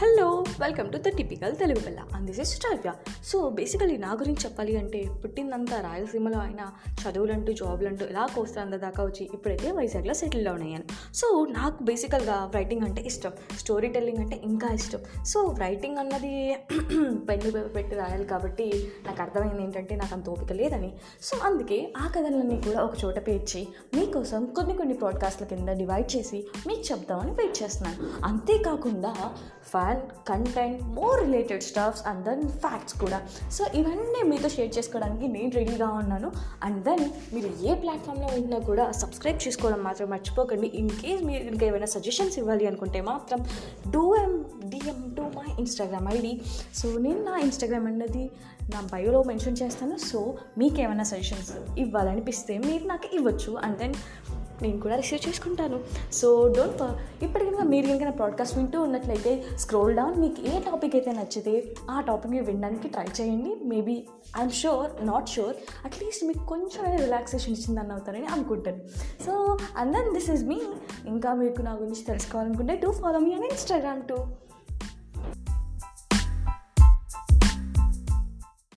hello. Welcome to the typical Telugu పిల్ల and this is Shravya so basically నా గురించి చెప్పాలి అంటే పుట్టిందంతా రాయలసీమలో అయినా చదువులంటూ జాబ్లంటూ ఇలా కోస్తా దాకా వచ్చి ఇప్పుడైతే వైజాగ్లో సెటిల్ డౌన్ అయ్యాను. సో నాకు బేసికల్గా రైటింగ్ అంటే ఇష్టం. స్టోరీ టెల్లింగ్ అంటే ఇంకా ఇష్టం. సో రైటింగ్ అన్నది పెన్ను పెట్టి రాయాలి కాబట్టి నాకు అర్థమైంది ఏంటంటే నాకు అంత ఓపిక లేదని. సో అందుకే ఆ కథలన్నీ కూడా ఒక చోట పేర్చి మీకోసం కొన్ని కొన్ని బ్రాడ్కాస్ట్ల కింద డివైడ్ చేసి మీకు చెప్దామని వెయిట్ చేస్తున్నాను. అంతేకాకుండా fan content more related stuffs and then facts కూడా. సో ఇవన్నీ మీతో షేర్ చేసుకోవడానికి నేను రెడీగా ఉన్నాను. అండ్ దెన్ మీరు ఏ ప్లాట్ఫామ్లో ఉన్నా కూడా సబ్స్క్రైబ్ చేసుకోవడం మాత్రం మర్చిపోకండి. ఇన్ కేస్ మీరు ఇంకా ఏమైనా సజెషన్స్ ఇవ్వాలి అనుకుంటే మాత్రం do um DM to my Instagram ID so నేను నా ఇన్స్టాగ్రామ్ అన్నది నా బయోలో మెన్షన్ చేస్తాను. సో మీకు ఏమైనా సజెషన్స్ ఇవ్వాలనిపిస్తే మీరు నాకు ఇవ్వచ్చు. అండ్ దెన్ నేను కూడా రిసీవ్ చేసుకుంటాను. సో డోంట్ ఇప్పటి కనుక మీరు కనుక పాడ్కాస్ట్ వింటూ ఉన్నట్లయితే స్క్రోల్ డౌన్ మీకు ఏ టాపిక్ అయితే నచ్చితే ఆ టాపిక్ని వినడానికి ట్రై చేయండి. Maybe I'm sure not sure at least మీకు కొంచెం రిలాక్సేషన్ ఇచ్చిందని అవుతారని అనుకుంటాను. So and then this is me ఇంకా మీకు నా గురించి తెలుసుకోవాలనుకుంటే డూ ఫాలో మీ అని ఇన్స్టాగ్రామ్ టూ